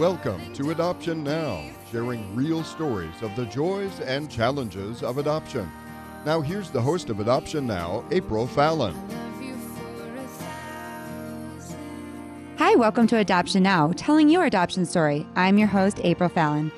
Welcome to Adoption Now, sharing real stories of the joys and challenges of adoption. Now, here's the host of Adoption Now, April Fallon. Hi, welcome to Adoption Now, telling your adoption story. I'm your host, April Fallon.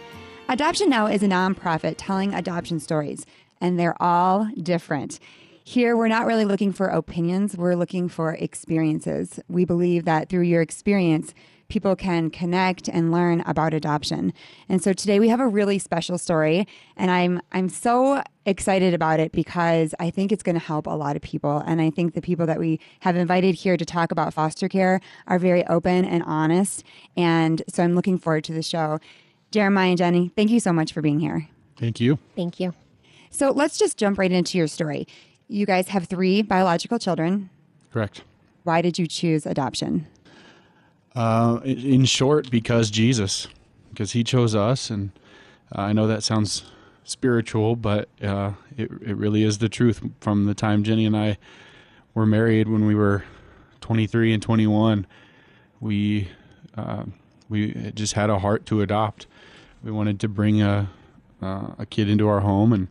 Adoption Now is a nonprofit telling adoption stories, and they're all different. Here, we're not really looking for opinions, we're looking for experiences. We believe that through your experience, people can connect and learn about adoption. And so today we have a really special story and I'm I'm so excited about it because I think it's going to help a lot of people and I think the people that we have invited here to talk about foster care are very open and honest and so I'm looking forward to the show. Jeremiah and Jenny, thank you so much for being here. Thank you. Thank you. So let's just jump right into your story. You guys have three biological children. Correct. Why did you choose adoption? Uh, in short, because Jesus, because He chose us, and I know that sounds spiritual, but uh, it it really is the truth. From the time Jenny and I were married, when we were 23 and 21, we uh, we just had a heart to adopt. We wanted to bring a uh, a kid into our home, and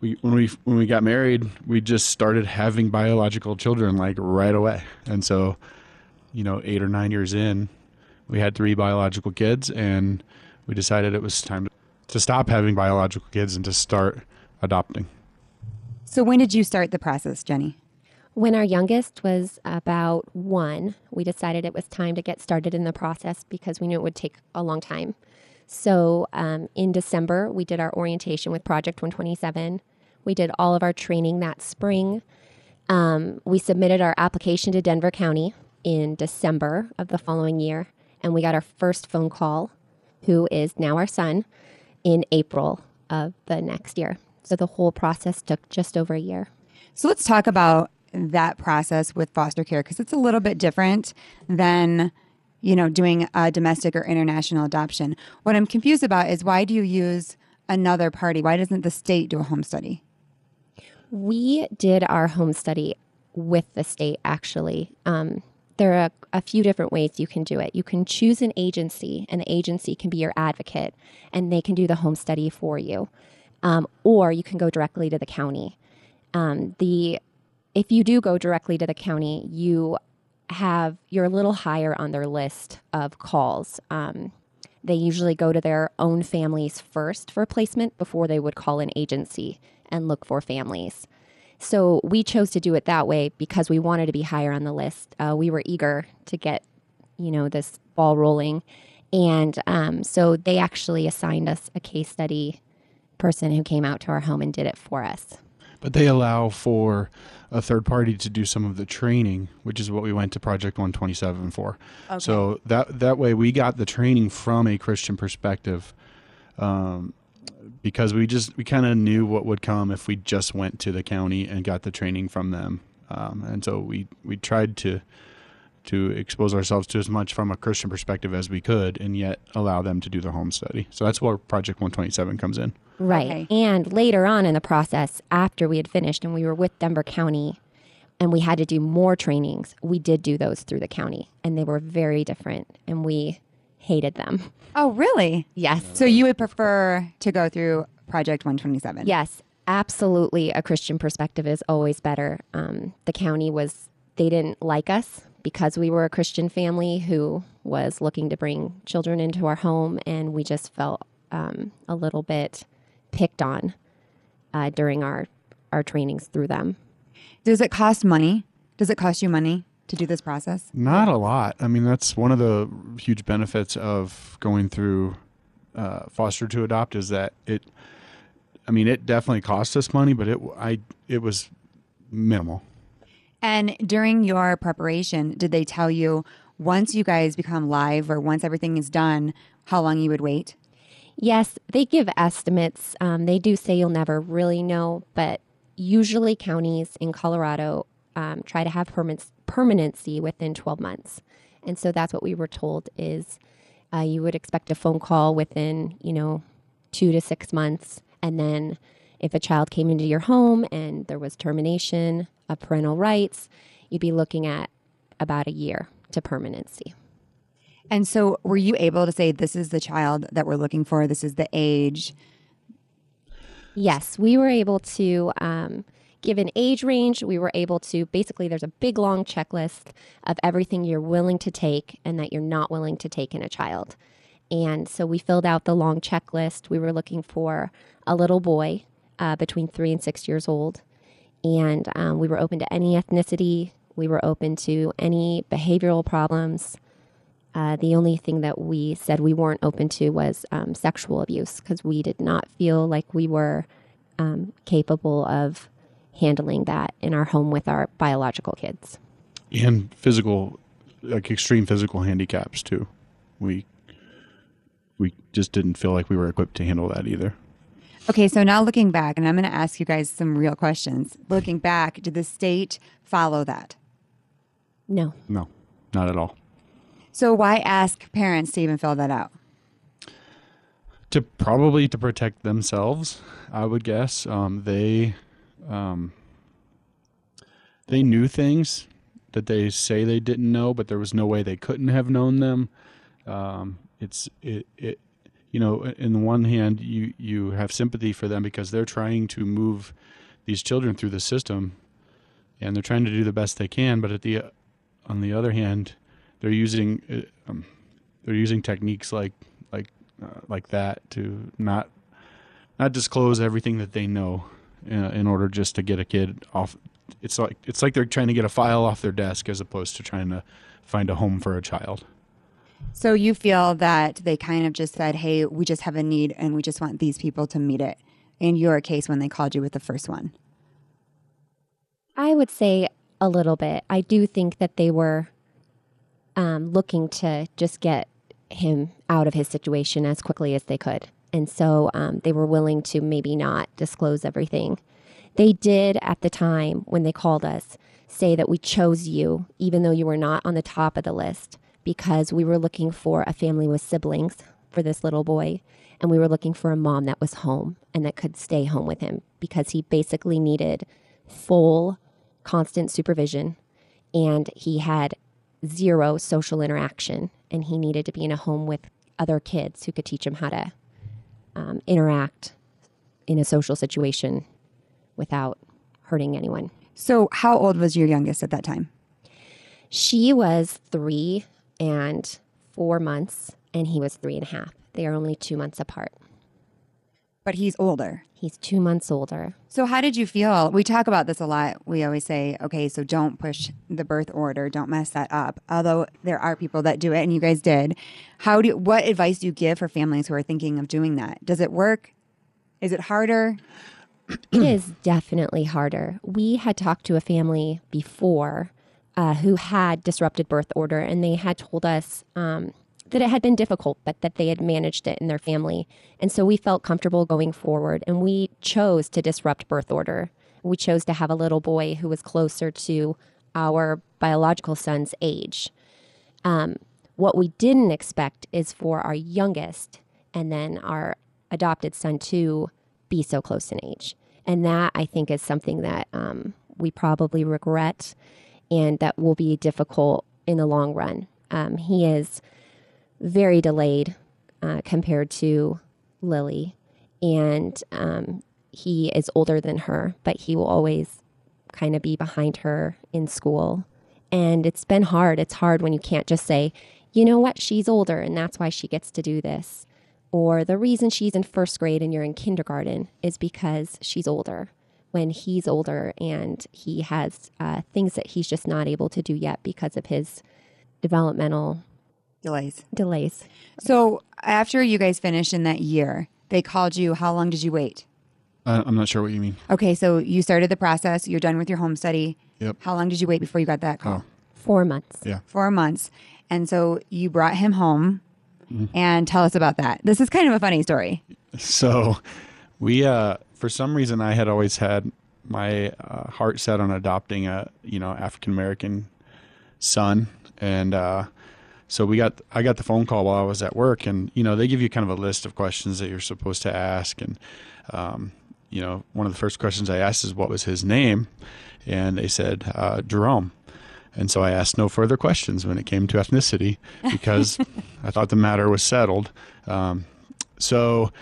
we when we when we got married, we just started having biological children like right away, and so you know, eight or nine years in, we had three biological kids, and we decided it was time to stop having biological kids and to start adopting. So when did you start the process, Jenny? When our youngest was about one, we decided it was time to get started in the process because we knew it would take a long time. So um, in December, we did our orientation with Project 127. We did all of our training that spring. Um, we submitted our application to Denver County in December of the following year, and we got our first phone call, who is now our son, in April of the next year. So the whole process took just over a year. So let's talk about that process with foster care because it's a little bit different than you know doing a domestic or international adoption. What I'm confused about is why do you use another party? Why doesn't the state do a home study? We did our home study with the state actually. Um, there are a, few different ways you can do it. You can choose an agency, and the agency can be your advocate, and they can do the home study for you. Um, or you can go directly to the county. Um, the if you do go directly to the county, you have you're a little higher on their list of calls. Um, they usually go to their own families first for placement before they would call an agency and look for families. So we chose to do it that way because we wanted to be higher on the list. Uh, we were eager to get, you know, this ball rolling. And um, so they actually assigned us a case study person who came out to our home and did it for us. But they allow for a third party to do some of the training, which is what we went to Project 127 for. Okay. So that that way we got the training from a Christian perspective. Um, because we just we kind of knew what would come if we just went to the county and got the training from them, um, and so we we tried to to expose ourselves to as much from a Christian perspective as we could, and yet allow them to do the home study. So that's where Project 127 comes in. Right, okay. and later on in the process, after we had finished and we were with Denver County, and we had to do more trainings, we did do those through the county, and they were very different, and we hated them. Oh, really? Yes. So you would prefer to go through Project 127? Yes, absolutely. A Christian perspective is always better. Um, the county was, they didn't like us because we were a Christian family who was looking to bring children into our home, and we just felt um, a little bit picked on uh, during our, our trainings through them. Does it cost money? Does it cost you money? To do this process? Not a lot. I mean, that's one of the huge benefits of going through uh, foster to adopt is that it. I mean, it definitely cost us money, but it I it was minimal. And during your preparation, did they tell you once you guys become live or once everything is done, how long you would wait? Yes, they give estimates. Um, they do say you'll never really know, but usually counties in Colorado um, try to have permits permanency within 12 months. And so that's what we were told is uh, you would expect a phone call within, you know, two to six months. And then if a child came into your home and there was termination of parental rights, you'd be looking at about a year to permanency. And so, were you able to say, this is the child that we're looking for? This is the age? Yes, we were able to um, give an age range. We were able to basically, there's a big long checklist of everything you're willing to take and that you're not willing to take in a child. And so we filled out the long checklist. We were looking for a little boy uh, between three and six years old. And um, we were open to any ethnicity, we were open to any behavioral problems. Uh, the only thing that we said we weren't open to was um, sexual abuse because we did not feel like we were um, capable of handling that in our home with our biological kids. And physical, like extreme physical handicaps too. We we just didn't feel like we were equipped to handle that either. Okay, so now looking back, and I'm going to ask you guys some real questions. Looking back, did the state follow that? No. No, not at all. So why ask parents to even fill that out? To probably to protect themselves, I would guess. Um, they um, they knew things that they say they didn't know, but there was no way they couldn't have known them. Um, it's it, it you know in the one hand you you have sympathy for them because they're trying to move these children through the system and they're trying to do the best they can but at the on the other hand they're using uh, um, they're using techniques like like uh, like that to not not disclose everything that they know uh, in order just to get a kid off it's like it's like they're trying to get a file off their desk as opposed to trying to find a home for a child So you feel that they kind of just said, "Hey, we just have a need, and we just want these people to meet it." In your case, when they called you with the first one, I would say a little bit. I do think that they were um, looking to just get him out of his situation as quickly as they could. And so um, they were willing to maybe not disclose everything. They did at the time when they called us say that we chose you, even though you were not on the top of the list, because we were looking for a family with siblings for this little boy. And we were looking for a mom that was home and that could stay home with him because he basically needed full, constant supervision. And he had zero social interaction. And he needed to be in a home with other kids who could teach him how to um, interact in a social situation without hurting anyone. so how old was your youngest at that time? She was three and four months, and he was three and a half. They are only two months apart. But he's older. He's two months older. So how did you feel? We talk about this a lot. We always say, okay, so don't push the birth order, don't mess that up. Although there are people that do it, and you guys did. How do? What advice do you give for families who are thinking of doing that? Does it work? Is it harder? it is definitely harder. We had talked to a family before uh, who had disrupted birth order, and they had told us um, that it had been difficult, but that they had managed it in their family. And so we felt comfortable going forward, and we chose to disrupt birth order. We chose to have a little boy who was closer to our biological son's age. Um, what we didn't expect is for our youngest and then our adopted son to be so close in age. And that I think is something that um, we probably regret and that will be difficult in the long run. Um, he is very delayed uh, compared to Lily, and um, he is older than her, but he will always kind of be behind her in school. And it's been hard. It's hard when you can't just say, you know what, she's older and that's why she gets to do this. Or the reason she's in first grade and you're in kindergarten is because she's older when he's older and he has uh, things that he's just not able to do yet because of his developmental Delays. delays. So after you guys finished in that year, they called you. How long did you wait? I, I'm not sure what you mean. Okay, so you started the process. You're done with your home study. Yep. How long did you wait before you got that call? Oh. Four months. Yeah. Four months. And so you brought him home. And tell us about that. This is kind of a funny story. So, we uh, for some reason I had always had my uh, heart set on adopting a you know African American son, and uh, so we got I got the phone call while I was at work, and you know they give you kind of a list of questions that you're supposed to ask, and um, you know one of the first questions I asked is what was his name, and they said uh, Jerome, And so I asked no further questions when it came to ethnicity because I thought the matter was settled. Um, so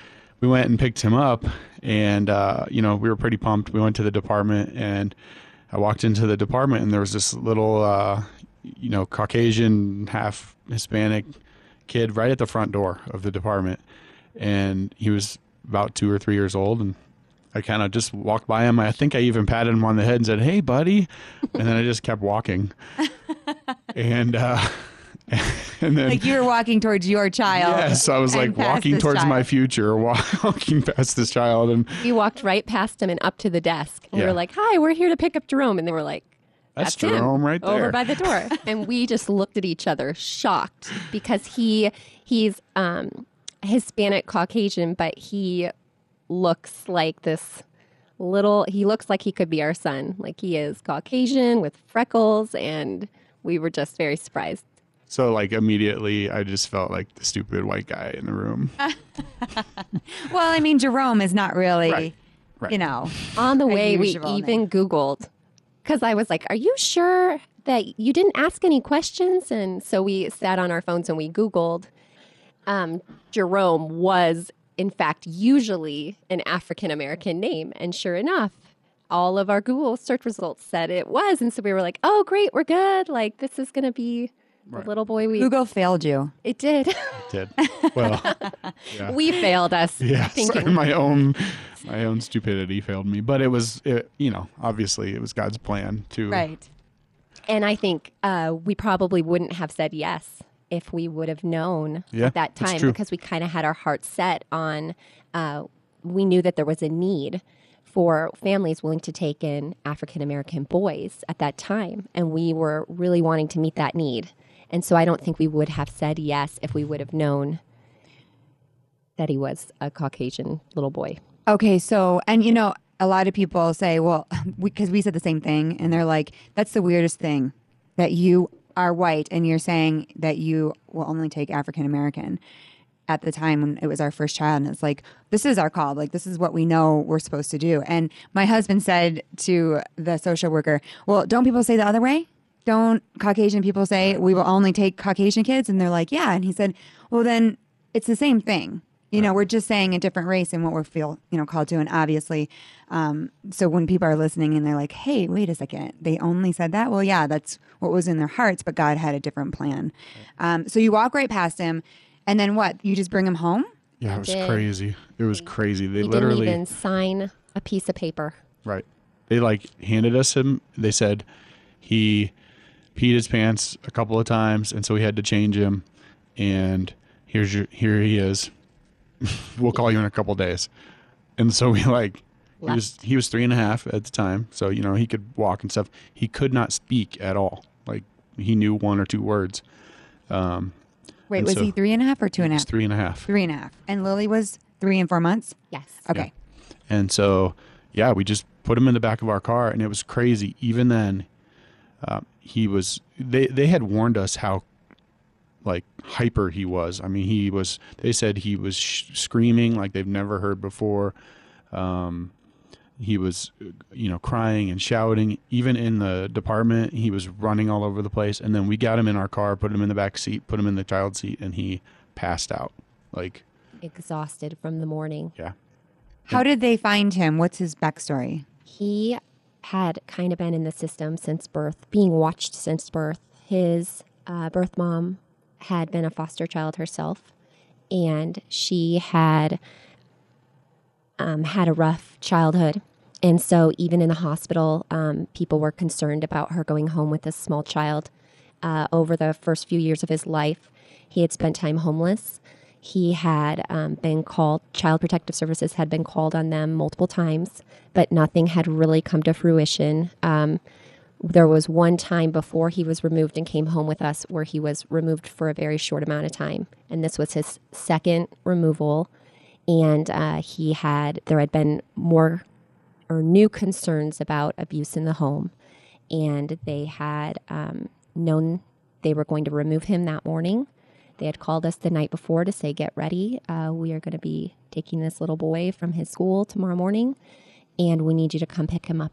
we went and picked him up, and uh, you know we were pretty pumped. We went to the department, and I walked into the department, and there was this little, uh, you know, Caucasian, half Hispanic kid right at the front door of the department, and he was about two or three years old, and I kind of just walked by him. I think I even patted him on the head and said, "Hey, buddy," and then I just kept walking. and uh, and then Like you were walking towards your child. yes, I was like walking this towards my future, walking past this child, and We walked right past him and up to the desk. And we Yeah. were like, "Hi, we're here to pick up Jerome." And they were like, that's, him, Jerome right there. over by the door and we just looked at each other shocked because he he's um hispanic caucasian but he looks like this little he looks like he could be our son like he is caucasian with freckles and we were just very surprised so like immediately, I just felt like the stupid white guy in the room. Well, I mean, Jerome is not really, Right, right. you know. on the way we even googled because i was like are you sure that you didn't ask any questions? And so we sat on our phones and we googled um, jerome was in fact usually an african american name. And sure enough all of our google search results said it was. And so we were like oh great we're good. Like this is going to be the little boy we Google failed you. it did It Did well, yeah. we failed us Yeah, sorry, my own my own stupidity failed me, but it was it, you know obviously it was God's plan to Right. And I think uh, we probably wouldn't have said yes if we would have known Yeah, at that time because we kind of had our hearts set on, uh, we knew that there was a need for families willing to take in African American boys at that time. And we were really wanting to meet that need. And so I don't think we would have said yes if we would have known that he was a Caucasian little boy. Okay, so and you know, a lot of people say, well, because we, said the same thing, and they're like, that's the weirdest thing that you are white and you're saying that you will only take African American. At the time when it was our first child, and it's like, this is our call. Like, this is what we know we're supposed to do. And my husband said to the social worker, Well, don't people say the other way? Don't Caucasian people say we will only take Caucasian kids? And they're like, Yeah. And he said, Well, then it's the same thing. You know, we're just saying a different race and what we feel, you know, called to. And obviously, um, so when people are listening and they're like, hey, wait a second, they only said that? Well, yeah, that's what was in their hearts, but God had a different plan. Um, so you walk right past him, and then what? You just bring him home? Yeah, it was did. crazy. It was crazy. They He literally didn't even sign a piece of paper. right. They like handed us him. They said he peed his pants a couple of times, and so we had to change him. And here's your here he is. we'll call you in a couple days. And so we like he was he was three and a half at the time, so you know he could walk and stuff. He could not speak at all. Like he knew one or two words. Um, Wait, And was so- he three and a half or two and a He was half? three and a half. Three and a half. And Lily was three and four months? Yes. Okay. And so, yeah, we just put him in the back of our car, and it was crazy. Even then, uh, he was. They they had warned us how like hyper he was. I mean, he was. They said he was sh- screaming like they've never heard before. Um, he was, uh, you know, crying and shouting. Even in the department, he was running all over the place. And then we got him in our car, put him in the back seat, put him in the child seat, and he passed out. Like, Exhausted from the morning. yeah, How did they find him? What's his backstory? He had kind of been in the system since birth, being watched since birth. His uh, birth mom had been a foster child herself, and she had um, had a rough childhood. And so, even in the hospital, um, people were concerned about her going home with this small child. Uh, over the first few years of his life, he had spent time homeless. He had um, been called, Child Protective Services had been called on them multiple times, but nothing had really come to fruition. Um, there was one time before he was removed and came home with us where he was removed for a very short amount of time. And this was his second removal. And uh, he had, there had been more or new concerns about abuse in the home. And they had um, known they were going to remove him that morning. They had called us the night before to say, Get ready. Uh, we are going to be taking this little boy from his school tomorrow morning, and we need you to come pick him up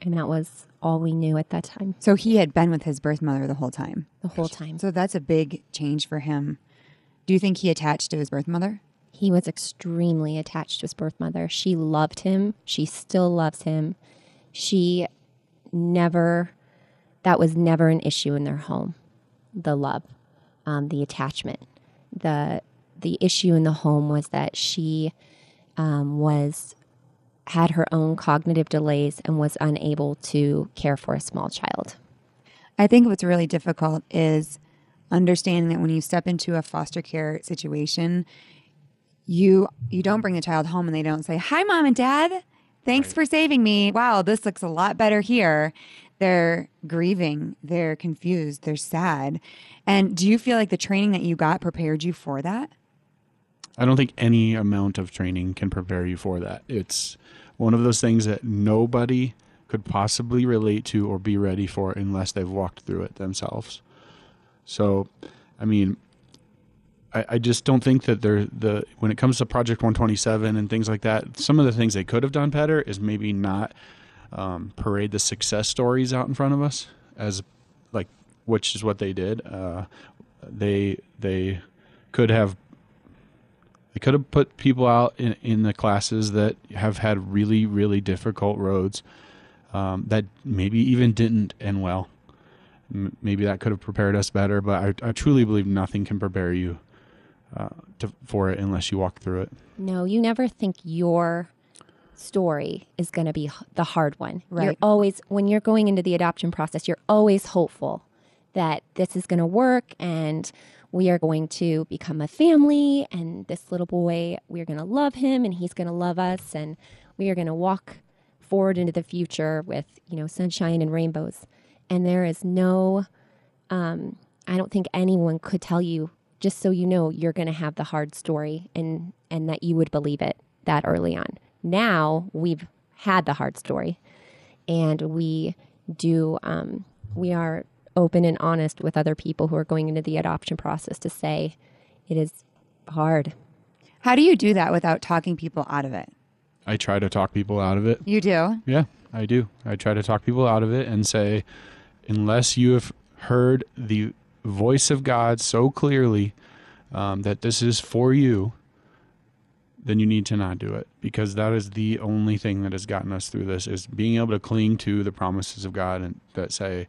And that was all we knew at that time, So he had been with his birth mother the whole time. the whole time. So that's a big change for him. Do you think he attached to his birth mother? He was extremely attached to his birth mother. She loved him. She still loves him. She never, that was never an issue in their home. The love, um, the attachment. The, the issue in the home was that she um, was, had her own cognitive delays and was unable to care for a small child. I think what's really difficult is understanding that when you step into a foster care situation, you you don't bring the child home and they don't say, "Hi, mom and dad. Thanks for saving me. Wow, this looks a lot better here." They're grieving, they're confused, they're sad. And do you feel like the training that you got prepared you for that? I don't think any amount of training can prepare you for that. It's one of those things that nobody could possibly relate to or be ready for unless they've walked through it themselves. So, I mean, I, just don't think that they're the when it comes to Project 127 and things like that. Some of the things they could have done better is maybe not um, parade the success stories out in front of us as like which is what they did. Uh, they they could have they could have put people out in, in the classes that have had really really difficult roads um, that maybe even didn't end well. M- maybe that could have prepared us better, but I, I truly believe nothing can prepare you uh, to, for it unless you walk through it. No, you never think your story is going to be the hard one. You're Right. always, when you're going into the adoption process, you're always hopeful that this is going to work and we are going to become a family and this little boy, we're going to love him and he's going to love us and we are going to walk forward into the future with, you know, sunshine and rainbows. And there is no, um, I don't think anyone could tell you just so you know you're going to have the hard story and and that you would believe it that early on. Now we've had the hard story, and we do um, we are open and honest with other people who are going into the adoption process to say it is hard. How do you do that without talking people out of it? I try to talk people out of it. You do. Yeah, I do. I try to talk people out of it and say, unless you have heard the voice of God so clearly um, that this is for you, then you need to not do it because that is the only thing that has gotten us through this is being able to cling to the promises of God and that say,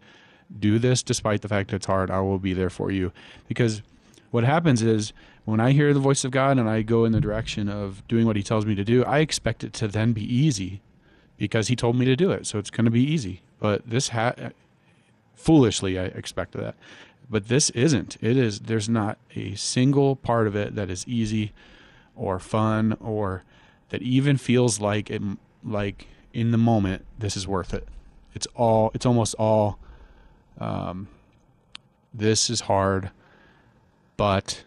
do this despite the fact it's hard. I will be there for you. Because what happens is when I hear the voice of God and I go in the direction of doing what He tells me to do, I expect it to then be easy because He told me to do it. So it's going to be easy. But this ha- foolishly, I expected that. But this isn't. It is. There's not a single part of it that is easy or fun or that even feels like it like in the moment this is worth it. It's all. It's almost all. Um, this is hard, but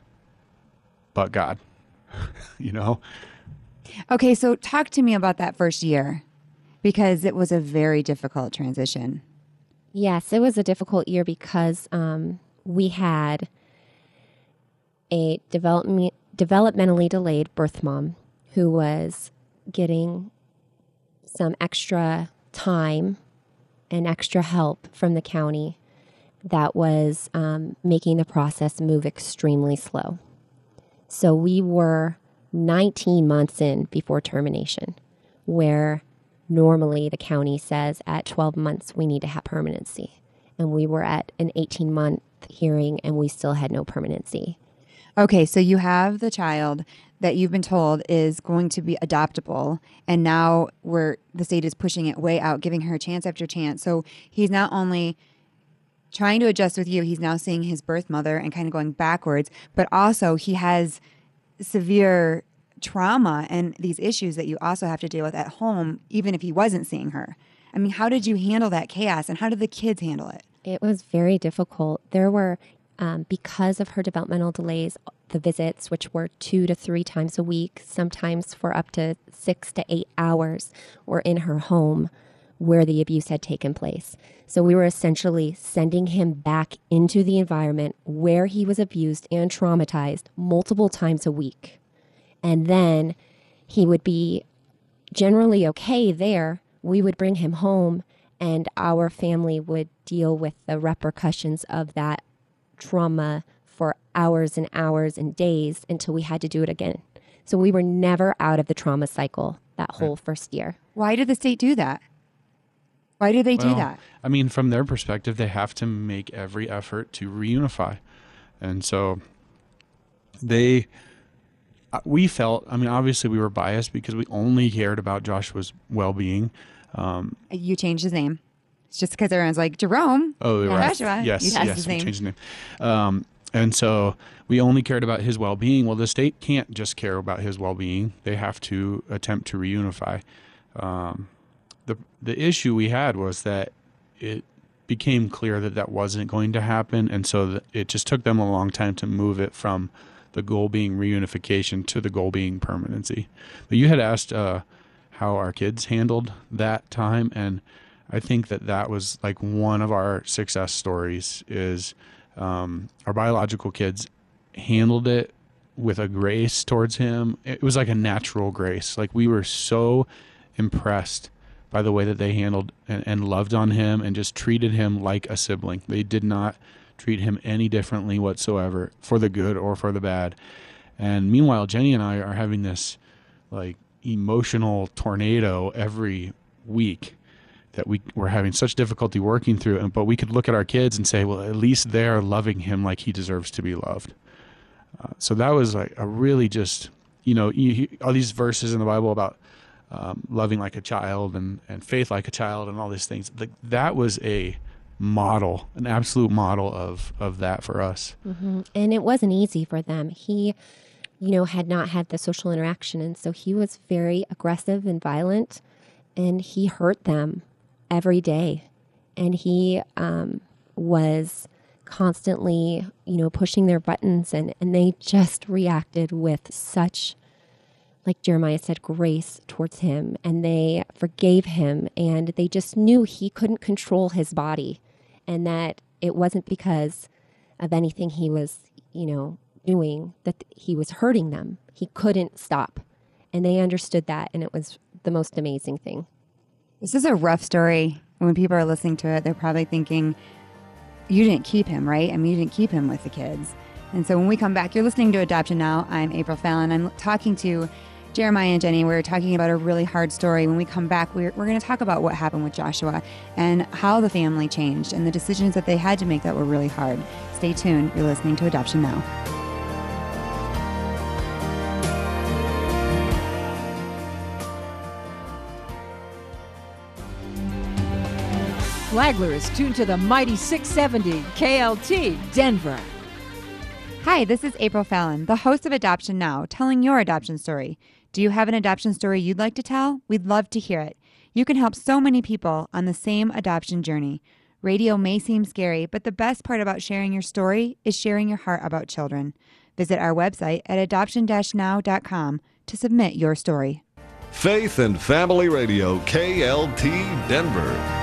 but God, you know. Okay, so talk to me about that first year because it was a very difficult transition. Yes, it was a difficult year because um, we had a development developmentally delayed birth mom who was getting some extra time and extra help from the county that was um, making the process move extremely slow. So we were 19 months in before termination, where normally the county says at 12 months we need to have permanency. And we were at an 18 month hearing and we still had no permanency. Okay, so you have the child that you've been told is going to be adoptable, and now we're the state is pushing it way out, giving her chance after chance. So he's not only trying to adjust with you, he's now seeing his birth mother and kind of going backwards, but also he has severe trauma and these issues that you also have to deal with at home, even if he wasn't seeing her. I mean, how did you handle that chaos, and how did the kids handle it? It was very difficult. There were, um, because of her developmental delays, the visits, which were two to three times a week, sometimes for up to six to eight hours, were in her home where the abuse had taken place. So we were essentially sending him back into the environment where he was abused and traumatized multiple times a week. And then he would be generally okay there. We would bring him home and our family would deal with the repercussions of that trauma for hours and hours and days until we had to do it again. So we were never out of the trauma cycle that whole first year. Why did the state do that? Why do they do that? I mean, from their perspective, they have to make every effort to reunify. And so they, uh, we felt, I mean, obviously we were biased because we only cared about Joshua's well being. Um, You changed his name. It's just because everyone's like Jerome. oh, right. Joshua, Yes, yes, his we name. changed his name. Um, and so we only cared about his well being. Well, the state can't just care about his well being, they have to attempt to reunify. Um, the, the issue we had was that it became clear that that wasn't going to happen. And so it just took them a long time to move it from the goal being reunification to the goal being permanency. But you had asked uh, how our kids handled that time. And I think that that was like one of our success stories is um, our biological kids handled it with a grace towards him. It was like a natural grace. Like we were so impressed by the way that they handled and, and loved on him and just treated him like a sibling. They did not treat him any differently whatsoever for the good or for the bad. And meanwhile, Jenny and I are having this like emotional tornado every week that we were having such difficulty working through. But we could look at our kids and say, well, at least they're loving him like he deserves to be loved. Uh, so that was like a really just you know you, all these verses in the Bible about um, loving like a child and, and faith like a child and all these things. Like that was a model, an absolute model of of that for us. hmm And it wasn't easy for them. He, you know, had not had the social interaction. And so he was very aggressive and violent and he hurt them every day. And he um, was constantly, you know, pushing their buttons and, and they just reacted with such like Jeremiah said, grace towards him, and they forgave him, and they just knew he couldn't control his body, and that it wasn't because of anything he was, you know, doing that he was hurting them. He couldn't stop, and they understood that, and it was the most amazing thing. This is a rough story. When people are listening to it, they're probably thinking, you didn't keep him, right? I mean, you didn't keep him with the kids. And so when we come back, you're listening to Adoption Now. I'm April Fallon. I'm talking to Jeremiah and Jenny. We're talking about a really hard story. When we come back, we're, we're going to talk about what happened with Joshua and how the family changed and the decisions that they had to make that were really hard. Stay tuned. You're listening to Adoption Now. Flagler is tuned to the mighty 670 KLT Denver. Hi, this is April Fallon, the host of Adoption Now, telling your adoption story. Do you have an adoption story you'd like to tell? We'd love to hear it. You can help so many people on the same adoption journey. Radio may seem scary, but the best part about sharing your story is sharing your heart about children. Visit our website at adoption now.com to submit your story. Faith and Family Radio, KLT Denver.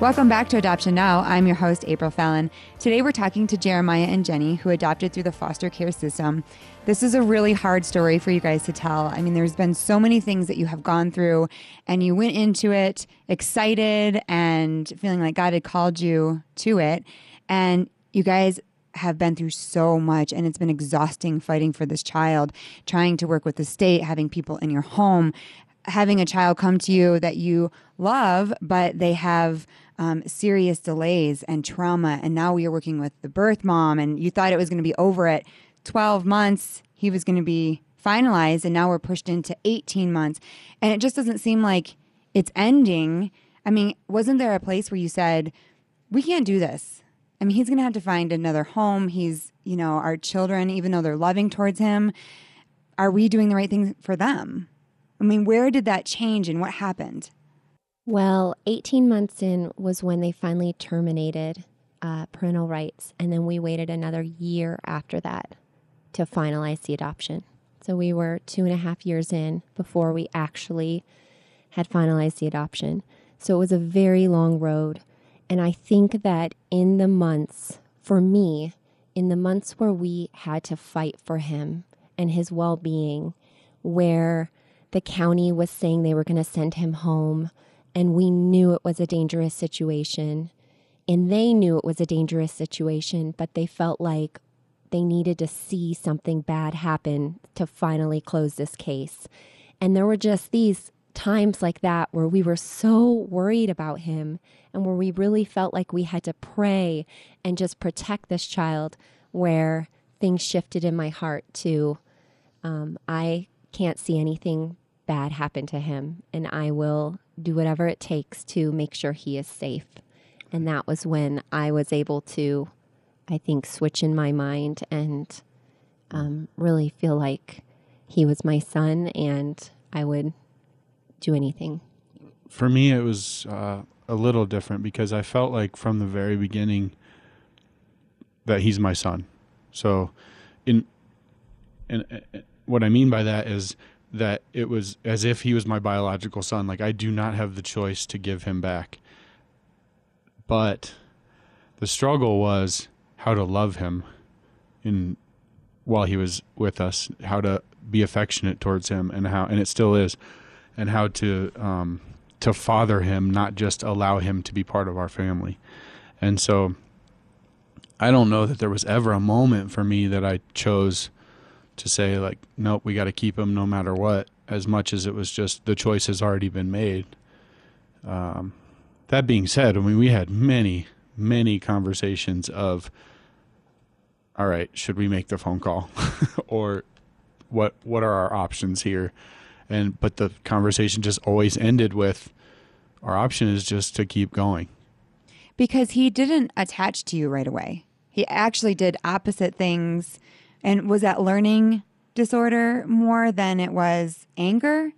Welcome back to Adoption Now. I'm your host, April Fallon. Today we're talking to Jeremiah and Jenny, who adopted through the foster care system. This is a really hard story for you guys to tell. I mean, there's been so many things that you have gone through, and you went into it excited and feeling like God had called you to it. And you guys have been through so much and it's been exhausting fighting for this child, trying to work with the state, having people in your home, having a child come to you that you love, but they have um, serious delays and trauma. And now you're working with the birth mom, and you thought it was going to be over at 12 months. He was going to be finalized, and now we're pushed into 18 months. And it just doesn't seem like it's ending. I mean, wasn't there a place where you said, we can't do this? I mean, he's going to have to find another home. He's, you know, our children, even though they're loving towards him, are we doing the right thing for them? I mean, where did that change and what happened? Well, 18 months in was when they finally terminated uh, parental rights. And then we waited another year after that to finalize the adoption. So we were two and a half years in before we actually had finalized the adoption. So it was a very long road. And I think that in the months, for me, in the months where we had to fight for him and his well being, where the county was saying they were going to send him home, and we knew it was a dangerous situation. And they knew it was a dangerous situation, but they felt like they needed to see something bad happen to finally close this case. And there were just these times like that where we were so worried about him and where we really felt like we had to pray and just protect this child, where things shifted in my heart to um, I can't see anything bad happen to him, and I will do whatever it takes to make sure he is safe. And that was when I was able to, I think, switch in my mind and um, really feel like he was my son and I would do anything. For me, it was uh, a little different because I felt like from the very beginning that he's my son. So, in uh, what I mean by that is that it was as if he was my biological son. Like I do not have the choice to give him back. But the struggle was how to love him in while he was with us, how to be affectionate towards him and how and it still is and how to um, to father him, not just allow him to be part of our family. And so I don't know that there was ever a moment for me that I chose to say like, nope, we got to keep him no matter what. As much as it was just the choice has already been made. Um, that being said, I mean, we had many, many conversations of, all right, should we make the phone call, or what? What are our options here? And but the conversation just always ended with, our option is just to keep going. Because he didn't attach to you right away. He actually did opposite things. And was that learning disorder more than it was anger?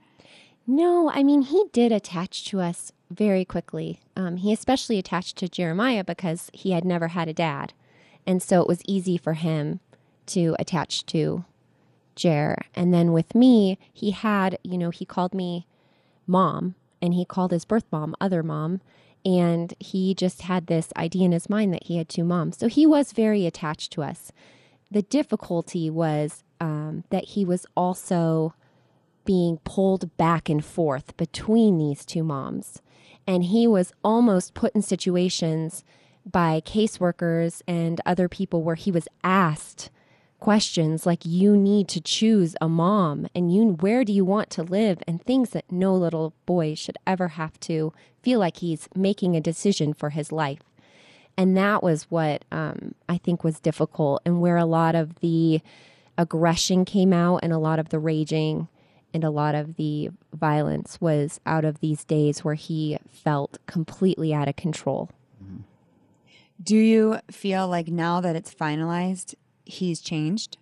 No, I mean, he did attach to us very quickly. Um, he especially attached to Jeremiah because he had never had a dad. And so it was easy for him to attach to Jer. And then with me, he had, you know, he called me mom and he called his birth mom other mom. And he just had this idea in his mind that he had two moms. So he was very attached to us. The difficulty was um, that he was also being pulled back and forth between these two moms. And he was almost put in situations by caseworkers and other people where he was asked questions like you need to choose a mom and you where do you want to live and things that no little boy should ever have to feel like he's making a decision for his life and that was what um, i think was difficult and where a lot of the aggression came out and a lot of the raging and a lot of the violence was out of these days where he felt completely out of control Do you feel like now that it's finalized, he's changed?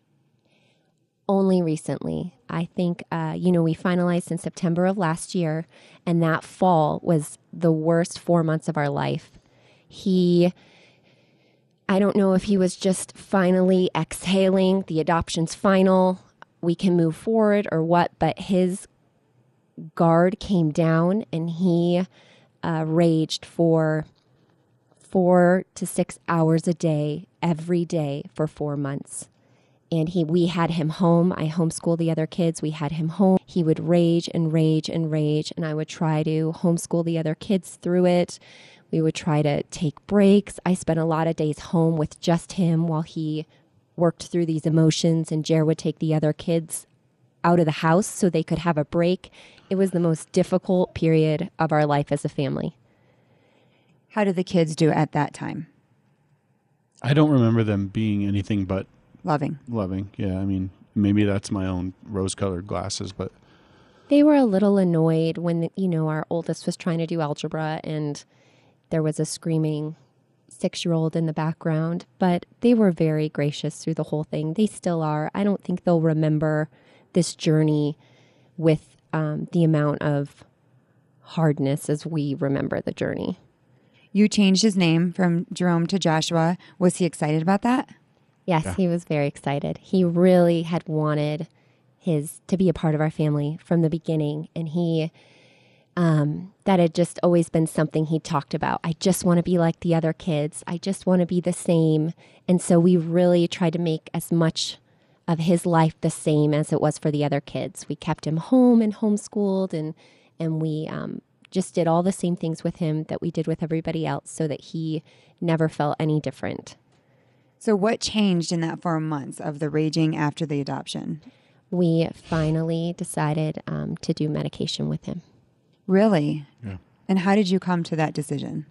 only recently. I think, uh, you know, we finalized in September of last year, and that fall was the worst four months of our life. He, I don't know if he was just finally exhaling, the adoption's final, we can move forward or what, but his guard came down and he uh, raged for four to six hours a day every day for four months. And he we had him home. I homeschooled the other kids. We had him home. He would rage and rage and rage and i would try to homeschool the other kids through it we would try to take breaks i spent a lot of days home with just him while he worked through these emotions and jer would take the other kids out of the house so they could have a break it was the most difficult period of our life as a family How did the kids do at that time? I don't remember them being anything but Loving. loving. Yeah, I mean, maybe that's my own rose-colored glasses, but They were a little annoyed when, you know, our oldest was trying to do algebra and there was a screaming six year old in the background, but they were very gracious through the whole thing. They still are. I don't think they'll remember this journey with um, the amount of hardness as we remember the journey. You changed his name from Jerome to Joshua. Was he excited about that? Yes, he was very excited. He really had wanted his to be a part of our family from the beginning, and he um, that had just always been something he talked about. I just want to be like the other kids. I just want to be the same. And so we really tried to make as much of his life the same as it was for the other kids. We kept him home and homeschooled, and and we um, just did all the same things with him that we did with everybody else, so that he never felt any different. So, what changed in that four months of the raging after the adoption? We finally decided um, to do medication with him. Really? Yeah. And how did you come to that decision?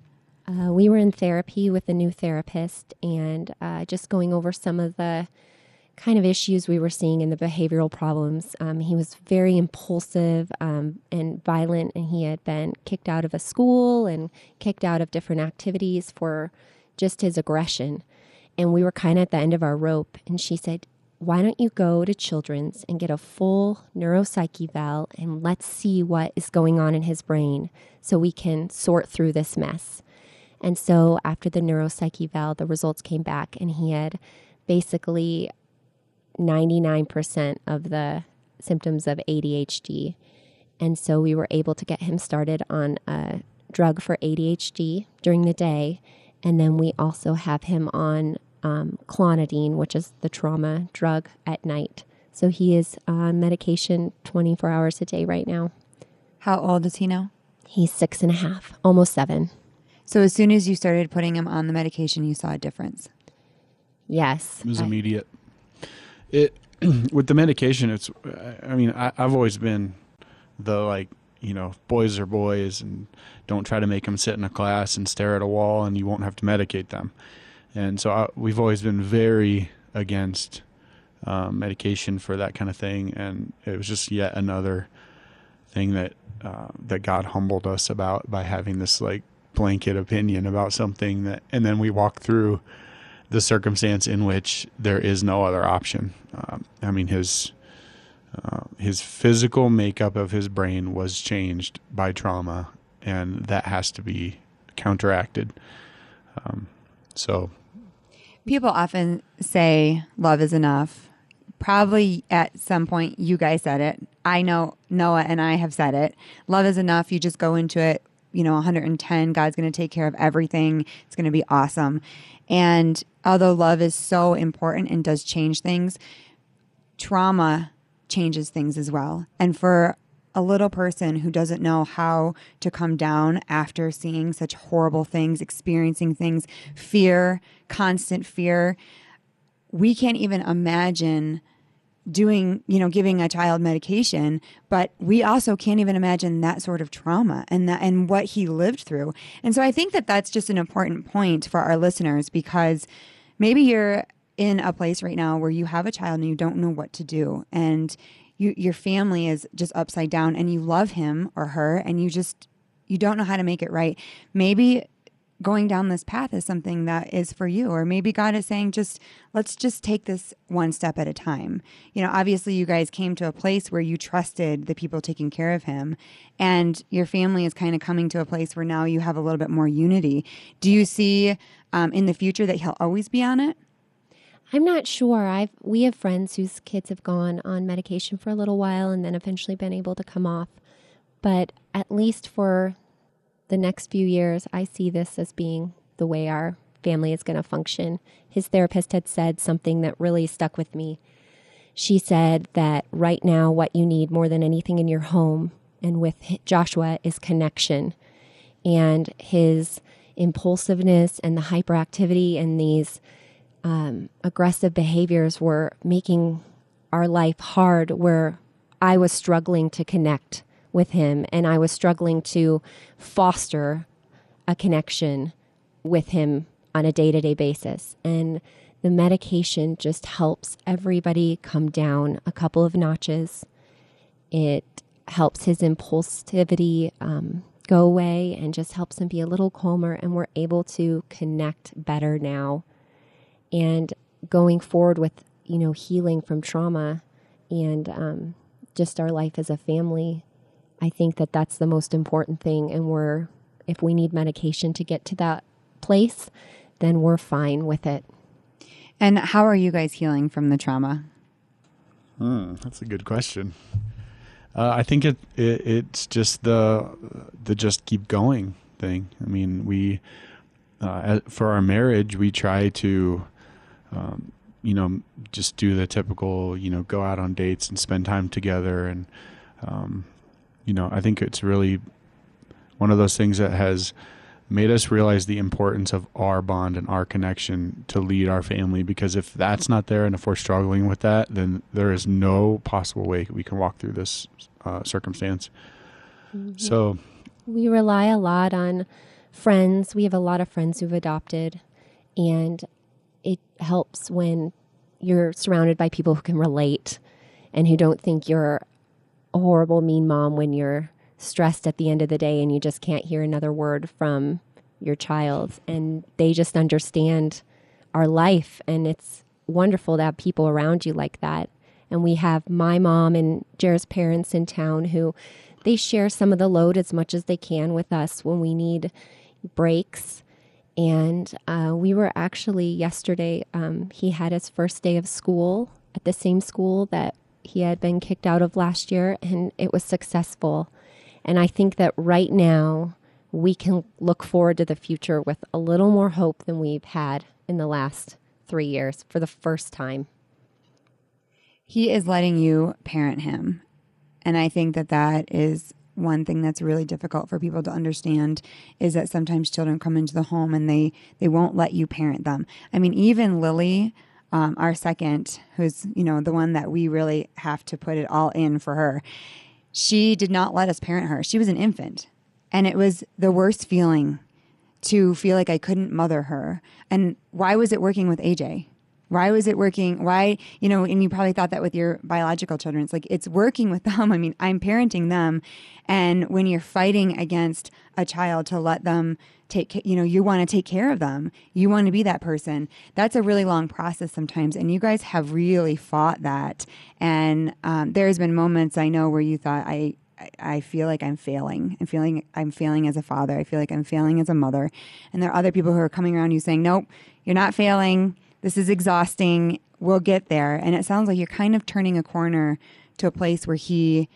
Uh, we were in therapy with a new therapist and uh, just going over some of the kind of issues we were seeing in the behavioral problems. Um, he was very impulsive um, and violent, and he had been kicked out of a school and kicked out of different activities for just his aggression. And we were kind of at the end of our rope. And she said, Why don't you go to Children's and get a full neuropsych eval and let's see what is going on in his brain so we can sort through this mess. And so after the neuropsych eval, the results came back, and he had basically 99% of the symptoms of ADHD. And so we were able to get him started on a drug for ADHD during the day. And then we also have him on um, clonidine, which is the trauma drug at night. So he is on medication 24 hours a day right now. How old is he now? He's six and a half, almost seven. So, as soon as you started putting him on the medication, you saw a difference. Yes. It was I- immediate. It with the medication. It's. I mean, I, I've always been the like you know boys are boys and don't try to make them sit in a class and stare at a wall and you won't have to medicate them. And so I, we've always been very against um, medication for that kind of thing. And it was just yet another thing that uh, that God humbled us about by having this like blanket opinion about something that, and then we walk through the circumstance in which there is no other option. Um, I mean, his uh, his physical makeup of his brain was changed by trauma, and that has to be counteracted. Um, so, People often say love is enough. Probably at some point you guys said it. I know Noah and I have said it. Love is enough. You just go into it, you know, 110. God's going to take care of everything. It's going to be awesome. And although love is so important and does change things, trauma changes things as well. And for a little person who doesn't know how to come down after seeing such horrible things, experiencing things, fear, constant fear, we can't even imagine doing, you know, giving a child medication, but we also can't even imagine that sort of trauma and that and what he lived through. And so I think that that's just an important point for our listeners because maybe you're in a place right now where you have a child and you don't know what to do and you, your family is just upside down and you love him or her and you just you don't know how to make it right. Maybe going down this path is something that is for you or maybe god is saying just let's just take this one step at a time. You know obviously you guys came to a place where you trusted the people taking care of him and your family is kind of coming to a place where now you have a little bit more unity. Do you see um, in the future that he'll always be on it I'm not sure. I've we have friends whose kids have gone on medication for a little while and then eventually been able to come off. But at least for the next few years, I see this as being the way our family is going to function. His therapist had said something that really stuck with me. She said that right now, what you need more than anything in your home and with Joshua is connection. And his impulsiveness and the hyperactivity and these um, aggressive behaviors were making our life hard where I was struggling to connect with him and I was struggling to foster a connection with him on a day to day basis. And the medication just helps everybody come down a couple of notches. It helps his impulsivity um, go away and just helps him be a little calmer. And we're able to connect better now and going forward with you know healing from trauma and um, just our life as a family i think that that's the most important thing and we're if we need medication to get to that place then we're fine with it and how are you guys healing from the trauma Hmm, that's a good question. Uh, I think it, it it's just the the just keep going thing. I mean, we uh, for our marriage we try to um, you know, just do the typical, you know, go out on dates and spend time together. And, um, you know, I think it's really one of those things that has made us realize the importance of our bond and our connection to lead our family because if that's not there and if we're struggling with that then there is no possible way we can walk through this uh, circumstance mm-hmm. so we rely a lot on friends we have a lot of friends who've adopted and it helps when you're surrounded by people who can relate and who don't think you're a horrible mean mom when you're stressed at the end of the day and you just can't hear another word from your child. And they just understand our life. And it's wonderful to have people around you like that. And we have my mom and Jared's parents in town who they share some of the load as much as they can with us when we need breaks and uh, we were actually yesterday um, he had his first day of school at the same school that he had been kicked out of last year and it was successful and I think that right now we can look forward to the future with a little more hope than we've had in the last three years for the first time. He is letting you parent him. And I think that that is one thing that's really difficult for people to understand is that sometimes children come into the home and they they won't let you parent them. I mean, even Lily, um, our second, who's you know the one that we really have to put it all in for her she did not let us parent her. She was an infant. And it was the worst feeling to feel like I couldn't mother her. And why was it working with AJ? Why was it working? Why, you know, and you probably thought that with your biological children. It's like it's working with them. I mean, I'm parenting them. And when you're fighting against a child to let them take you know you want to take care of them you want to be that person that's a really long process sometimes and you guys have really fought that and um, there's been moments i know where you thought i I feel like I'm failing. I'm feeling I'm failing as a father. I feel like I'm failing as a mother. And there are other people who are coming around you saying, "Nope, you're not failing. This is exhausting. We'll get there." And it sounds like you're kind of turning a corner to a place where he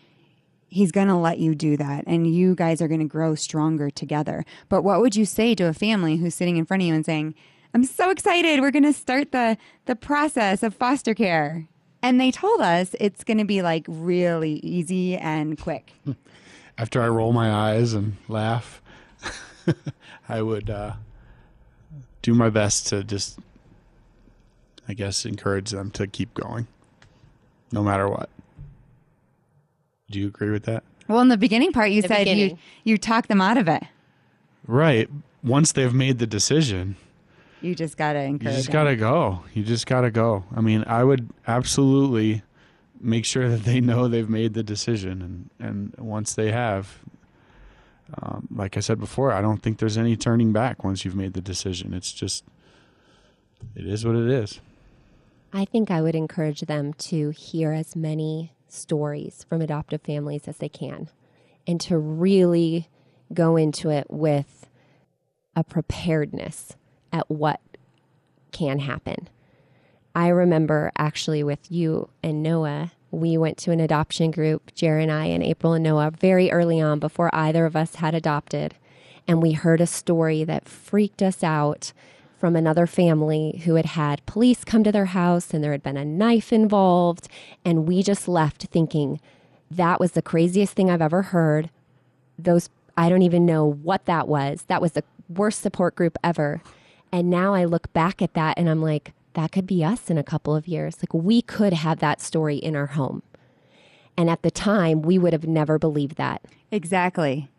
he's going to let you do that and you guys are going to grow stronger together. But what would you say to a family who's sitting in front of you and saying, "I'm so excited. We're going to start the the process of foster care." And they told us it's going to be like really easy and quick. After I roll my eyes and laugh, I would uh, do my best to just, I guess, encourage them to keep going, no matter what. Do you agree with that? Well, in the beginning part, you The said you beginning. you talk them out of it. Right. Once they've made the decision, You just gotta encourage. you just them. got to go. You just got to go. I mean, I would absolutely make sure that they know they've made the decision. And, and once they have, um, like I said before, I don't think there's any turning back once you've made the decision. It's just, it is what it is. I think I would encourage them to hear as many stories from adoptive families as they can and to really go into it with a preparedness at what can happen. I remember actually with you and Noah, we went to an adoption group, Jerry and I, and April and Noah, very early on before either of us had adopted. And we heard a story that freaked us out from another family who had had police come to their house and there had been a knife involved. And we just left thinking, that was the craziest thing I've ever heard. Those, I don't even know what that was. That was the worst support group ever. And now I look back at that and I'm like, that could be us in a couple of years. Like we could have that story in our home. And at the time, we would have never believed that. Exactly.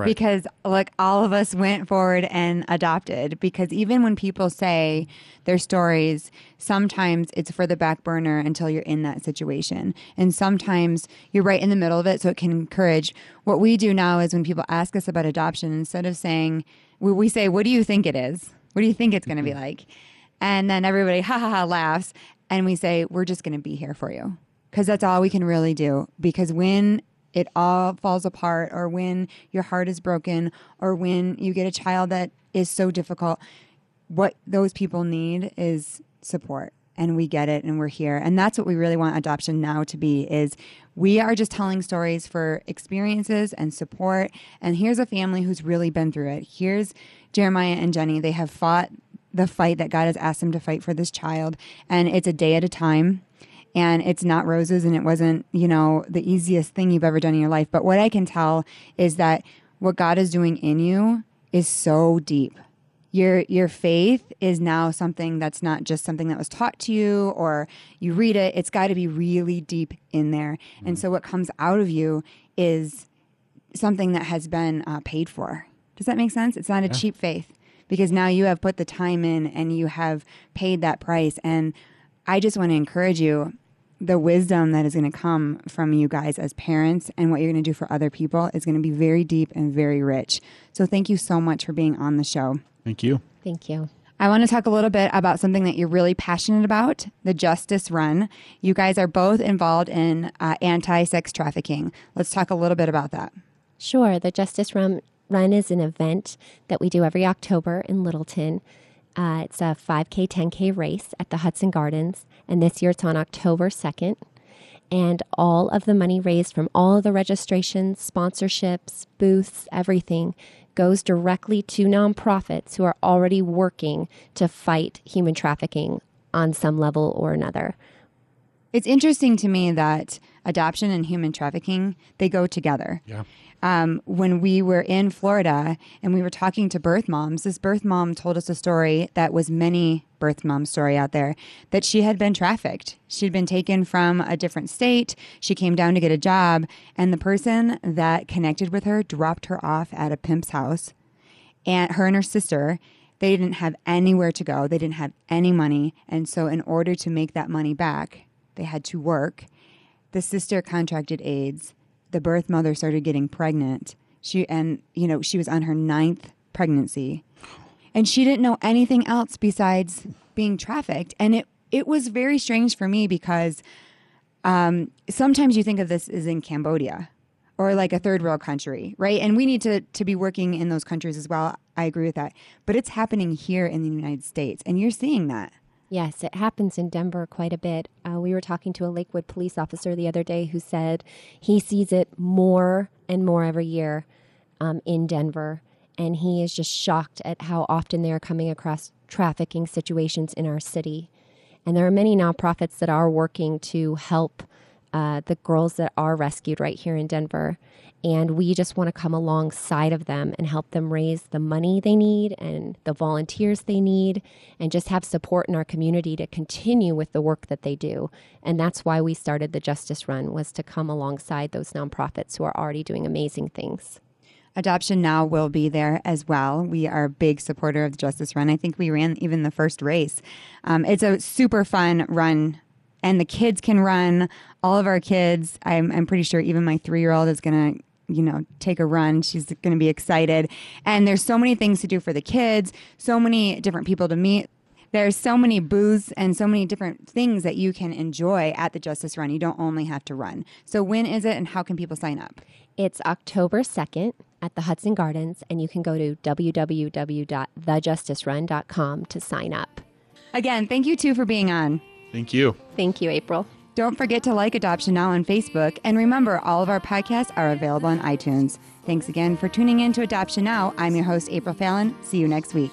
Right. Because like all of us went forward and adopted. Because even when people say their stories, sometimes it's for the back burner until you're in that situation. And sometimes you're right in the middle of it, so it can encourage. What we do now is when people ask us about adoption, instead of saying, we, we say, What do you think it is? What do you think it's going to be mm-hmm. like? And then everybody, ha ha ha, laughs. And we say, We're just going to be here for you. Because that's all we can really do. Because when it all falls apart, or when your heart is broken, or when you get a child that is so difficult, what those people need is support. And we get it and we're here. And that's what we really want adoption now to be is we are just telling stories for experiences and support. And here's a family who's really been through it. Here's Jeremiah and Jenny. They have fought the fight that God has asked them to fight for this child. And it's a day at a time. And it's not roses and it wasn't, you know, the easiest thing you've ever done in your life. But what I can tell is that what God is doing in you is so deep. Your your faith is now something that's not just something that was taught to you or you read it. It's got to be really deep in there. And so what comes out of you is something that has been uh, paid for. Does that make sense? It's not a cheap faith because now you have put the time in and you have paid that price. And I just want to encourage you the wisdom that is going to come from you guys as parents and what you're going to do for other people is going to be very deep and very rich. So thank you so much for being on the show. Thank you. Thank you. I want to talk a little bit about something that you're really passionate about the Justice Run. You guys are both involved in uh, anti sex trafficking. Let's talk a little bit about that. Sure. The Justice Run, Run is an event that we do every October in Littleton. Uh, it's a 5K, 10K race at the Hudson Gardens, and this year it's on October 2nd. And all of the money raised from all of the registrations, sponsorships, booths, everything goes directly to nonprofits who are already working to fight human trafficking on some level or another. It's interesting to me that adoption and human trafficking they go together. Yeah. Um, when we were in Florida and we were talking to birth moms, this birth mom told us a story that was many birth mom story out there that she had been trafficked. She'd been taken from a different state. She came down to get a job, and the person that connected with her dropped her off at a pimp's house. And her and her sister, they didn't have anywhere to go. They didn't have any money, and so in order to make that money back, they had to work. The sister contracted AIDS. The birth mother started getting pregnant. She and you know she was on her ninth pregnancy, and she didn't know anything else besides being trafficked. And it it was very strange for me because um, sometimes you think of this as in Cambodia or like a third world country, right? And we need to to be working in those countries as well. I agree with that, but it's happening here in the United States, and you're seeing that. Yes, it happens in Denver quite a bit. Uh, we were talking to a Lakewood police officer the other day who said he sees it more and more every year um, in Denver. And he is just shocked at how often they are coming across trafficking situations in our city. And there are many nonprofits that are working to help uh, the girls that are rescued right here in Denver. And we just want to come alongside of them and help them raise the money they need and the volunteers they need and just have support in our community to continue with the work that they do. And that's why we started the Justice Run was to come alongside those nonprofits who are already doing amazing things. Adoption Now will be there as well. We are a big supporter of the Justice Run. I think we ran even the first race. Um, it's a super fun run, and the kids can run. All of our kids, I'm, I'm pretty sure even my three year old is going to you know take a run. She's going to be excited. And there's so many things to do for the kids so many different people to meet. There's so many booths and so many different things that you can enjoy at the justice run. You don't only have to run. So when is it and how can people sign up? It's October 2nd at the Hudson Gardens, and you can go to www.thejusticerun.com to sign up. again thank you too for being on Thank you. Thank you, April. Don't forget to like Adoption Now on Facebook. And remember, all of our podcasts are available on iTunes. Thanks again for tuning in to Adoption Now. I'm your host, April Fallon. See you next week.